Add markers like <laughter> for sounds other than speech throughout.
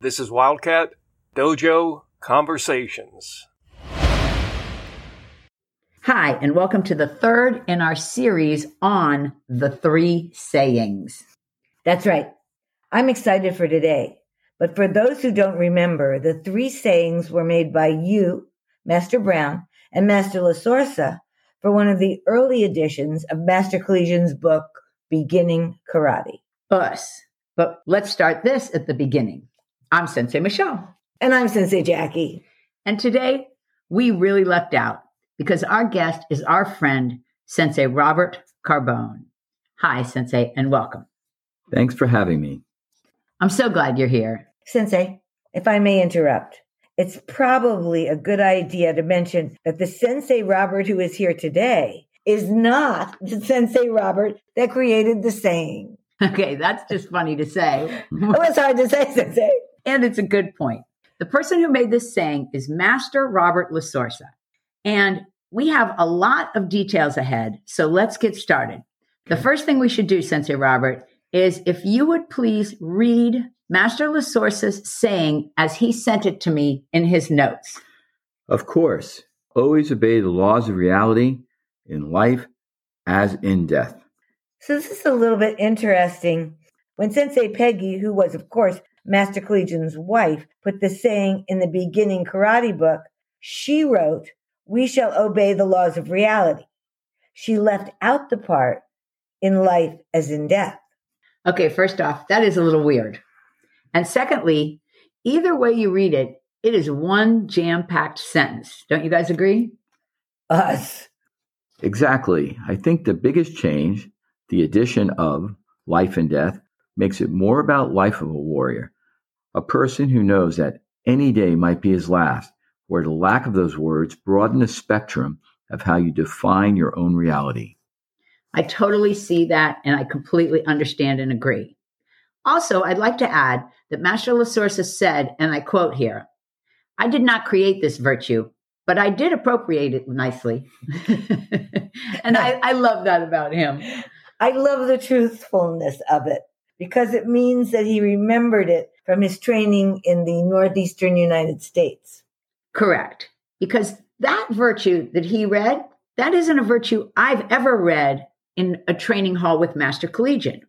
This is Wildcat Dojo Conversations. Hi, and welcome to the third in our series on the three sayings. That's right. I'm excited for today. But for those who don't remember, the three sayings were made by you, Master Brown, and Master Lasorsa for one of the early editions of Master Collegian's book, Beginning Karate. Us. But let's start this at the beginning. I'm Sensei Michelle. And I'm Sensei Jackie. And today we really left out because our guest is our friend, Sensei Robert Carbone. Hi, Sensei, and welcome. Thanks for having me. I'm so glad you're here. Sensei, if I may interrupt, it's probably a good idea to mention that the Sensei Robert who is here today is not the Sensei Robert that created the saying. <laughs> Okay, that's just funny to say. oh, it's hard to say, Sensei. And it's a good point. The person who made this saying is Master Robert Lasorsa. And we have a lot of details ahead, so let's get started. The first thing we should do, Sensei Robert, is if you would please read Master Lasorsa's saying as he sent it to me in his notes. Of course, always obey the laws of reality in life as in death. So this is a little bit interesting. When Sensei Peggy, who was, of course, Master Collegian's wife, put the saying in the beginning karate book, she wrote, We shall obey the laws of reality. She left out the part in life as in death. Okay, first off, that is a little weird. And secondly, either way you read it, it is one jam packed sentence. Don't you guys agree? Us. Exactly. I think the biggest change, the addition of life and death, makes it more about life of a warrior, a person who knows that any day might be his last, where the lack of those words broaden the spectrum of how you define your own reality. I totally see that and I completely understand and agree. Also, I'd like to add that Master Lasorsa said, and I quote here, I did not create this virtue, but I did appropriate it nicely. <laughs> and I, I love that about him. I love the truthfulness of it because it means that he remembered it from his training in the Northeastern United States. Correct. Because that virtue that he read, that isn't a virtue I've ever read in a training hall with Master Collegian.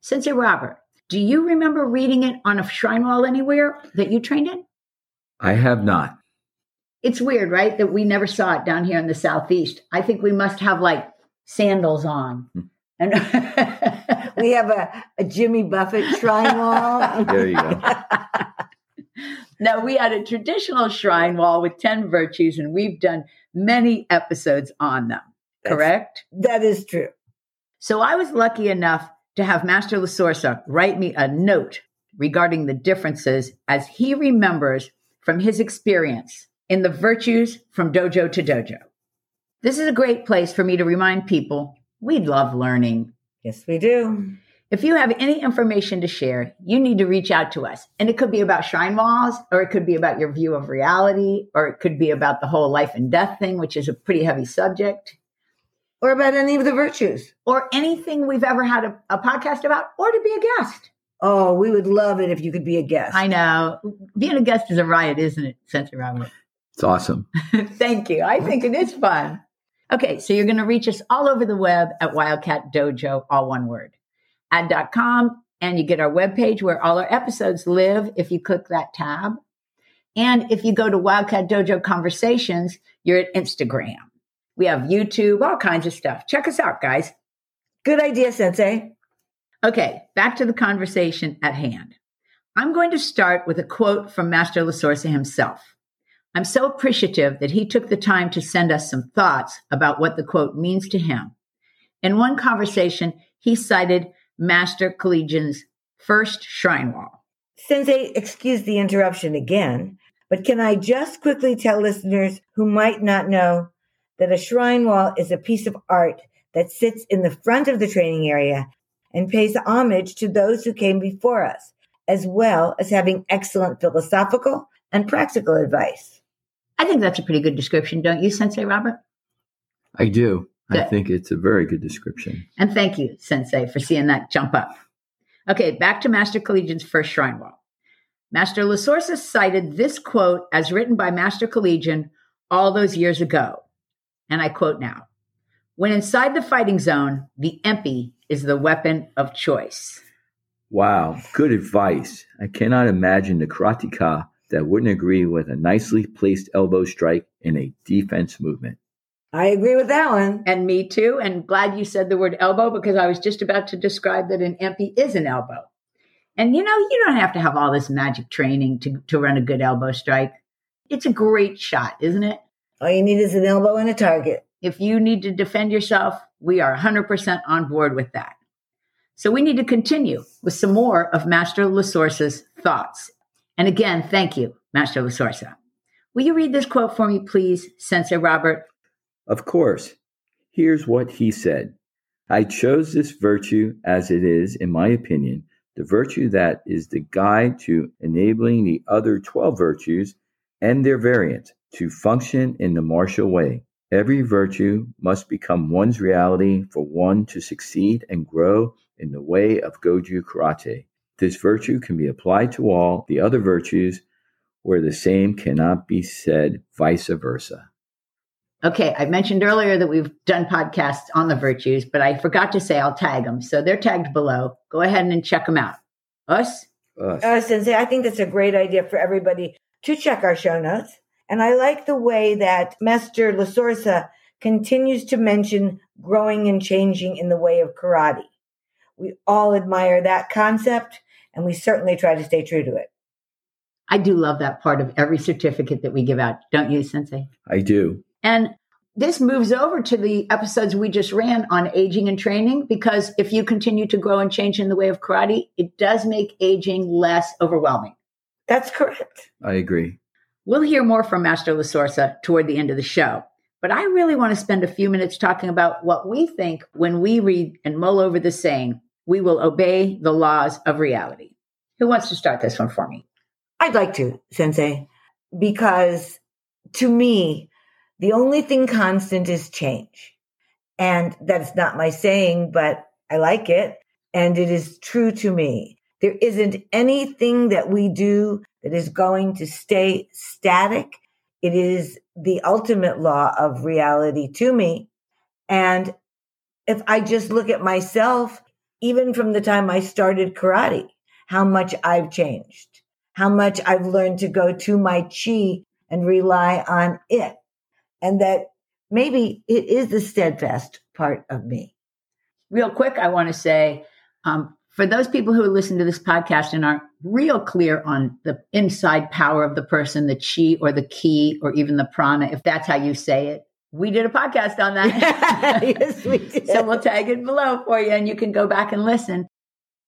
Sensei Robert, do you remember reading it on a shrine wall anywhere that you trained in? I have not. It's weird, right? That we never saw it down here in the Southeast. I think we must have like sandals on. Hmm. And <laughs> we have a, a Jimmy Buffett shrine wall. <laughs> There you go. <laughs> no, we had a traditional shrine wall with 10 virtues, and we've done many episodes on them, That's- correct? that is true. So I was lucky enough to have Master Lasorsa write me a note regarding the differences as he remembers from his experience in the virtues from dojo to dojo. This is a great place for me to remind people we love learning. Yes, we do. If you have any information to share, you need to reach out to us. And it could be about shrine walls, or it could be about your view of reality, or it could be about the whole life and death thing, which is a pretty heavy subject, Or about any of the virtues. or anything we've ever had a, a podcast about, or to be a guest. Oh, we would love it if you could be a guest. I know. Being a guest is a riot, isn't it, Sensei Robert? It's awesome. <laughs> Thank you. I think it is fun. Okay, so you're going to reach us all over the web at Wildcat Dojo, all one word, ad.com, and you get our webpage where all our episodes live if you click that tab. And if you go to Wildcat Dojo Conversations, you're at Instagram. We have YouTube, all kinds of stuff. Check us out, guys. Good idea, Sensei. Okay, back to the conversation at hand. I'm going to start with a quote from Master Lasorsa himself. I'm so appreciative that he took the time to send us some thoughts about what the quote means to him. In one conversation, he cited Master Collegian's first shrine wall. Sensei, excuse the interruption again, but can I just quickly tell listeners who might not know that a shrine wall is a piece of art that sits in the front of the training area and pays homage to those who came before us, as well as having excellent philosophical and practical advice. I think that's a pretty good description, don't you, Sensei Robert? I do. I think it's a very good description. And thank you, Sensei, for seeing that jump up. Okay, back to Master Collegian's first shrine wall. Master Lasorsa cited this quote as written by Master Collegian all those years ago. And I quote now When inside the fighting zone, the empi is the weapon of choice. Wow, good advice. I cannot imagine the karateka that wouldn't agree with a nicely placed elbow strike in a defense movement. I agree with that one. And me too. And glad you said the word elbow because I was just about to describe that an empi is an elbow. And you know, you don't have to have all this magic training to, to run a good elbow strike. It's a great shot, isn't it? All you need is an elbow and a target. If you need to defend yourself, we are 100% on board with that. So we need to continue with some more of Master Lasorsa's thoughts. And again, thank you, Master Lasorsa. Will you read this quote for me, please, Sensei Robert? Of course. Here's what he said I chose this virtue as it is, in my opinion, the virtue that is the guide to enabling the other 12 virtues and their variants to function in the martial way. Every virtue must become one's reality for one to succeed and grow in the way of Goju Karate. This virtue can be applied to all the other virtues where the same cannot be said vice versa. Okay, I mentioned earlier that we've done podcasts on the virtues, but I forgot to say I'll tag them. So they're tagged below. Go ahead and check them out. Us? Us. Uh, Sensei, I think that's a great idea for everybody to check our show notes. And I like the way that Master Lasorsa continues to mention growing and changing in the way of karate. We all admire that concept, and we certainly try to stay true to it. I do love that part of every certificate that we give out, don't you, Sensei? I do. And this moves over to the episodes we just ran on aging and training because if you continue to grow and change in the way of karate, it does make aging less overwhelming. That's correct. I agree. We'll hear more from Master Lasorsa toward the end of the show. But I really want to spend a few minutes talking about what we think when we read and mull over the saying, we will obey the laws of reality. Who wants to start this one for me? I'd like to, Sensei, because to me, the only thing constant is change. And that's not my saying, but I like it. And it is true to me. There isn't anything that we do that is going to stay static. It is the ultimate law of reality to me. And if I just look at myself, even from the time I started karate, how much I've changed, how much I've learned to go to my chi and rely on it and that maybe it is the steadfast part of me. Real quick, I want to say um, for those people who listen to this podcast and aren't real clear on the inside power of the person, the chi or the ki or even the prana, if that's how you say it, we did a podcast on that. <laughs> yes, we <laughs> did. so we'll tag it below for you and you can go back and listen.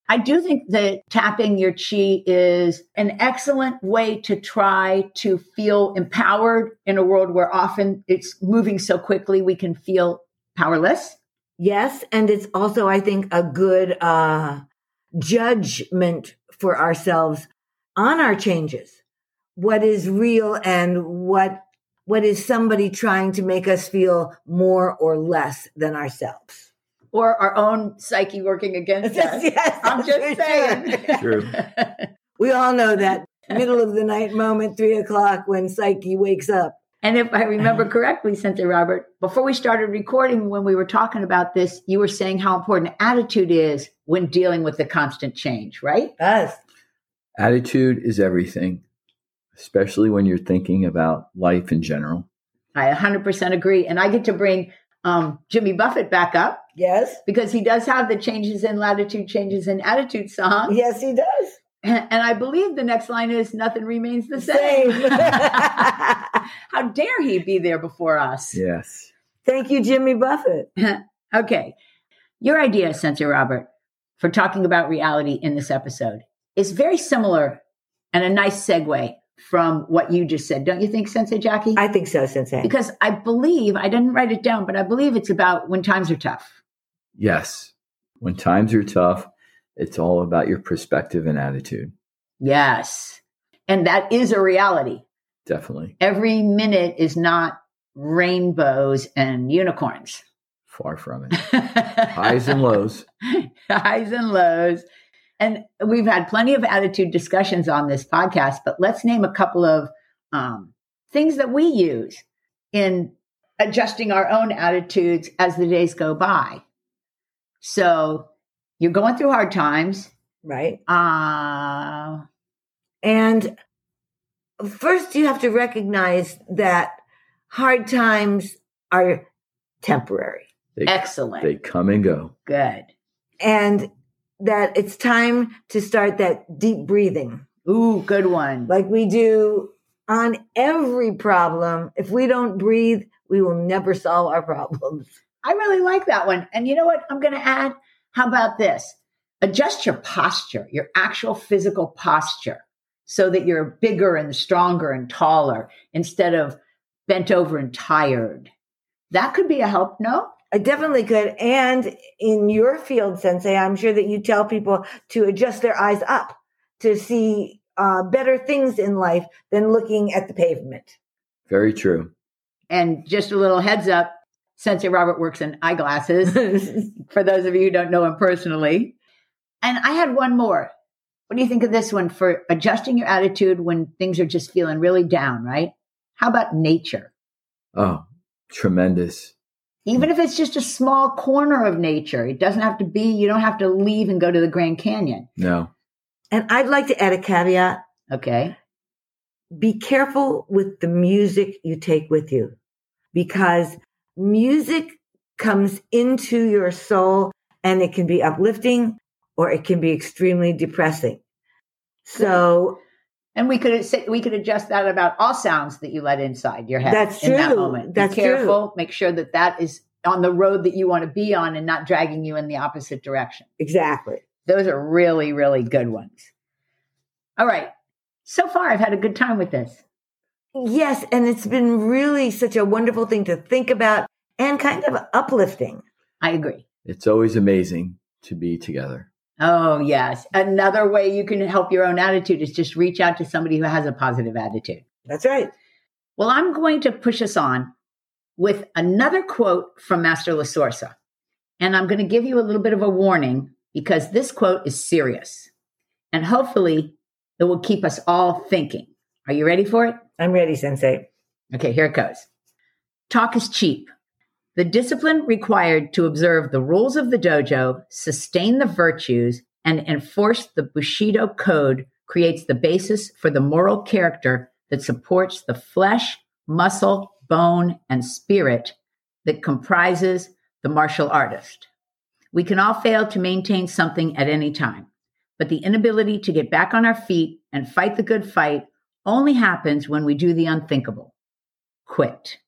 I do think that tapping your chi is an excellent way to try to feel empowered in a world where often it's moving so quickly we can feel powerless. Yes, and it's also I think a good uh judgment for ourselves on our changes. What is real and what what is somebody trying to make us feel more or less than ourselves or our own psyche working against <laughs> us. yes, I'm just saying. True. <laughs> we all know that middle of the night moment, three o'clock, when psyche wakes up. And if I remember correctly, Sensei Robert, before we started recording, when we were talking about this, you were saying how important attitude is when dealing with the constant change, right? Yes. Attitude is everything, especially when you're thinking about life in general. I 100% agree. And I get to bring um, Jimmy Buffett back up. Yes. Because he does have the changes in latitude, changes in attitude song. Yes, he does. And, and I believe the next line is nothing remains the same. Same. <laughs> <laughs> How dare he be there before us? Yes. Thank you, Jimmy Buffett. <laughs> okay. Your idea, Sensei Robert, for talking about reality in this episode is very similar and a nice segue from what you just said. Don't you think, Sensei Jackie? I think so, Sensei. because I believe, I didn't write it down, but I believe it's about when times are tough. Yes. When times are tough, it's all about your perspective and attitude. Yes. And that is a reality. Definitely. Every minute is not rainbows and unicorns. Far from it. <laughs> Highs and lows. Highs and lows. And we've had plenty of attitude discussions on this podcast, but let's name a couple of um, things that we use in adjusting our own attitudes as the days go by. So you're going through hard times. Right. Uh, And first, you have to recognize that hard times are temporary They, excellent. they come and go. Good. and that it's time to start that deep breathing Ooh, good one. like we do on every problem. If we don't breathe, we will never solve our problems. <laughs> I really like that one. And you know what? I'm going to add how about this? Adjust your posture, your actual physical posture, so that you're bigger and stronger and taller instead of bent over and tired. That could be a help, no? I definitely could. And in your field, Sensei, I'm sure that you tell people to adjust their eyes up to see uh, better things in life than looking at the pavement. Very true. And just a little heads up Sensei Robert works in eyeglasses, <laughs> for those of you who don't know him personally. And I had one more. What do you think of this one for adjusting your attitude when things are just feeling really down, right? How about nature? Oh, tremendous. Even if it's just a small corner of nature, it doesn't have to be, you don't have to leave and go to the Grand Canyon. No. and I'd like to add a caveat Okay. be careful with the music you take with you because music comes into your soul and it can be uplifting or it can be extremely depressing. So And we could we could adjust that about all sounds that you let inside your head. That's in that moment. That's be careful. Make sure that that is on the road that you want to be on and not dragging you in the opposite direction. exactly. Those are really, really good ones. All right. So far, I've had a good time with this. Yes, and it's been really such a wonderful thing to think about and kind of uplifting. I agree. It's always amazing to be together. Oh, yes. Another way you can help your own attitude is just reach out to somebody who has a positive attitude. That's right. Well, I'm going to push us on with another quote from Master Lasorsa. And I'm going to give you a little bit of a warning because this quote is serious. And hopefully, it will keep us all thinking. Are you ready for it? I'm ready, Sensei. Okay, here it goes. Talk is cheap. The discipline required to observe the rules of the dojo, sustain the virtues, and enforce the Bushido code creates the basis for the moral character that supports the flesh, muscle, bone, and spirit that comprises the martial artist. We can all fail to maintain something at any time, but the inability to get back on our feet and fight the good fight only happens when we do the unthinkable quit.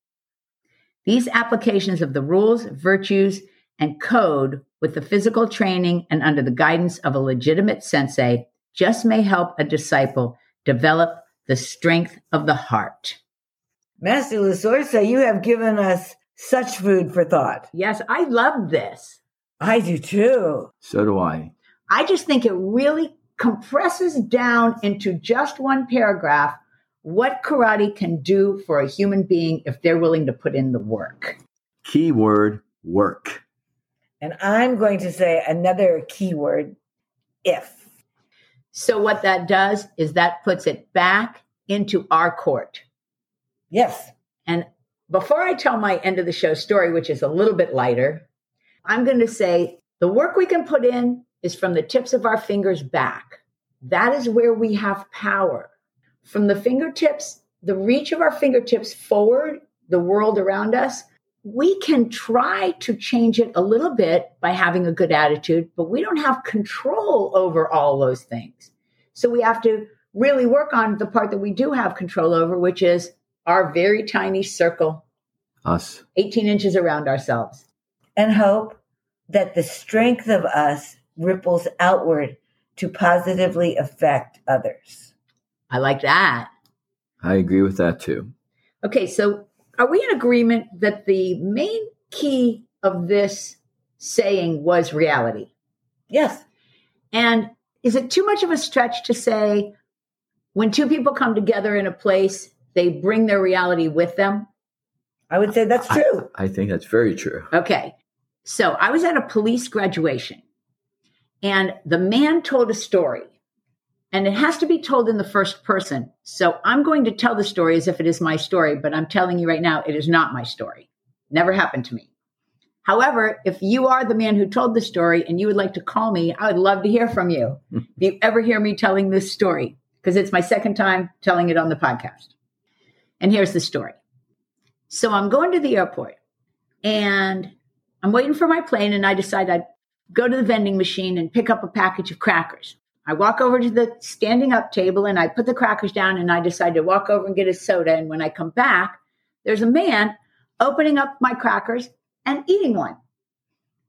These applications of the rules, virtues, and code with the physical training and under the guidance of a legitimate sensei just may help a disciple develop the strength of the heart. Master Lasorsa, you have given us such food for thought. Yes, I love this. I do too. So do I. I just think it really compresses down into just one paragraph what karate can do for a human being if they're willing to put in the work. Keyword work. And I'm going to say another keyword if. So, what that does is that puts it back into our court. Yes. And before I tell my end of the show story, which is a little bit lighter, I'm going to say the work we can put in is from the tips of our fingers back. That is where we have power. From the fingertips, the reach of our fingertips forward, the world around us, we can try to change it a little bit by having a good attitude, but we don't have control over all those things. So we have to really work on the part that we do have control over, which is our very tiny circle, Us. 18 inches around ourselves. And hope that the strength of us ripples outward to positively affect others. I like that. I agree with that too. Okay, so are we in agreement that the main key of this saying was reality? Yes. And is it too much of a stretch to say when two people come together in a place, they bring their reality with them? I would say that's true. I think that's very true. Okay. So I was at a police graduation And the man told a story and it has to be told in the first person. So I'm going to tell the story as if it is my story, but I'm telling you right now, it is not my story. Never happened to me. However, if you are the man who told the story and you would like to call me, I would love to hear from you. Hmm. if you ever hear me telling this story, because it's my second time telling it on the podcast. And here's the story. So I'm going to the airport and I'm waiting for my plane, and I decide I'd go to the vending machine and pick up a package of crackers. I walk over to the standing up table and I put the crackers down and I decide to walk over and get a soda. And when I come back, there's a man opening up my crackers and eating one.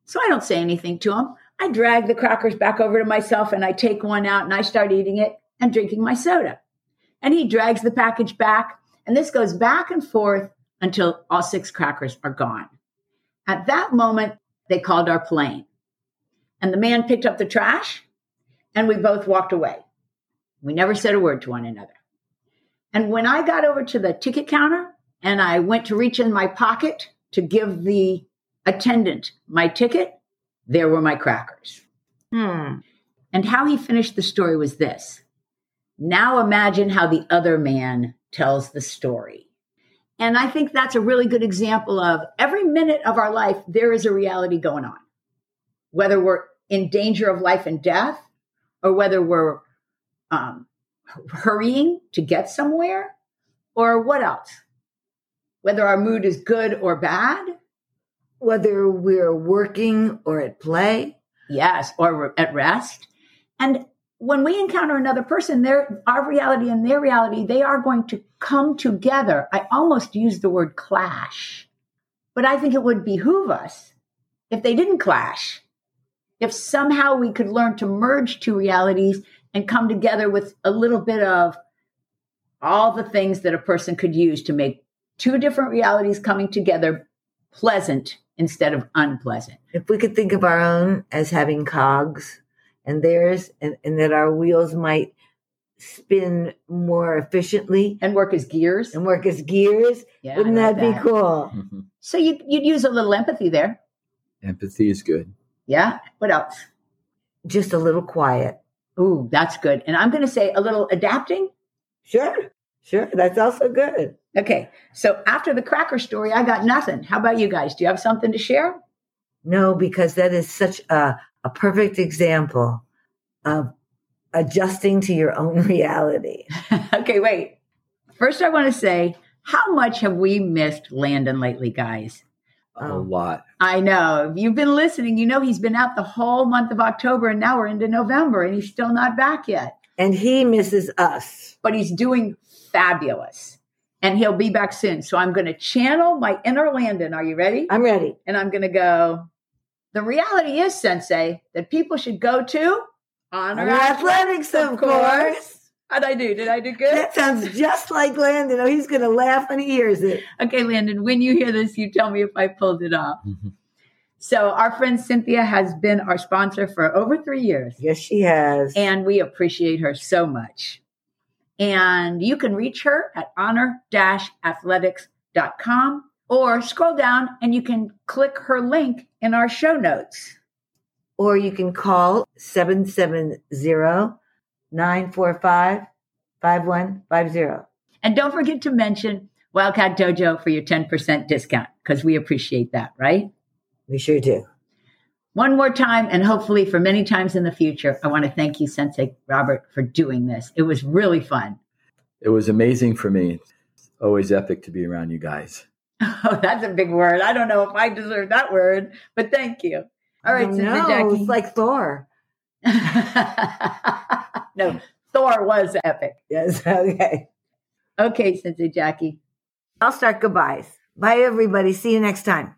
So I don't say anything to him. I drag the crackers back over to myself and I take one out and I start eating it and drinking my soda. And he drags the package back. And this goes back and forth until all six crackers are gone. At that moment, they called our plane. And the man picked up the trash and we both walked away. We never said a word to one another. And when I got over to the ticket counter and I went to reach in my pocket to give the attendant my ticket, there were my crackers. Hmm. And how he finished the story was this. Now imagine how the other man tells the story. And I think that's a really good example of every minute of our life, there is a reality going on. Whether we're in danger of life and death, or whether we're um, hurrying to get somewhere, or what else? Whether our mood is good or bad. Whether we're working or at play. Yes, or at rest. And when we encounter another person, their our reality and their reality, they are going to come together. I almost use the word clash, but I think it would behoove us if they didn't clash. If somehow we could learn to merge two realities and come together with a little bit of all the things that a person could use to make two different realities coming together pleasant instead of unpleasant. If we could think of our own as having cogs and theirs, and, and that our wheels might spin more efficiently And work as gears. and work as gears, Yeah, wouldn't like that be cool? Mhm. So you, you'd use a little empathy there. Empathy is good. Yeah. What else? Just a little quiet. Ooh, that's good. And I'm going to say a little adapting. Sure, sure. That's also good. Okay. So after the cracker story, I got nothing. How about you guys? Do you have something to share? No, because that is such a, a perfect example of adjusting to your own <laughs> reality. <laughs> okay, wait. First, I want to say, how much have we missed Landon lately, guys? A Oh. lot. I know. If you've been listening, you know he's been out the whole month of October and now we're into November and he's still not back yet. And he misses us. But he's doing fabulous and he'll be back soon. So I'm going to channel my inner Landon. Are you ready? I'm ready. and I'm going to go. The reality is, Sensei, that people should go to Honor, Honor Athletics, of course. How'd I do? Did I do good? That sounds just like Landon. Oh, he's going to laugh when he hears it. Okay, Landon, when you hear this, you tell me if I pulled it off. So, our friend Cynthia has been our sponsor for over three years, Yes, she has. and we appreciate her so much. And you can reach her at honor athletics.com or scroll down and you can click her link in our show notes. or you can call 770-945-5150. And don't forget to mention Wildcat Dojo for your 10% discount because we appreciate that, right? We sure do. One more time, and hopefully for many times in the future, I want to thank you, Sensei Robert, for doing this. It was really fun. It was amazing for me. It's always epic to be around you guys. <laughs> Oh, that's a big word. I don't know if I deserve that word, but thank you. All right, Sensei no, Jackie. it's like Thor. <laughs> no, Thor was epic. Yes, <laughs> okay. Okay, Sensei Jackie. I'll start goodbyes. Bye, everybody. See you next time.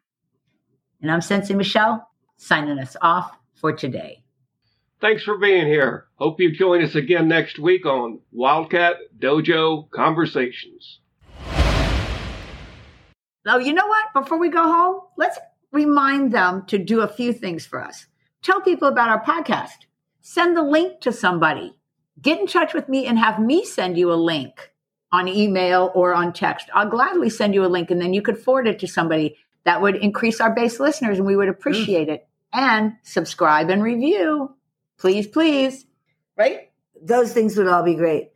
And I'm Sensei Michelle, signing us off for today. Thanks for being here. Hope you join us again next week on Wildcat Dojo Conversations. Oh, you know what? Before we go home, let's remind them to do a few things for us. Tell people about our podcast. Send the link to somebody. Get in touch with me and have me send you a link on email or on text. I'll gladly send you a link and then you could forward it to somebody. That would increase our base listeners and we would appreciate it. And subscribe and review. Please, please. Right? Those things would all be great.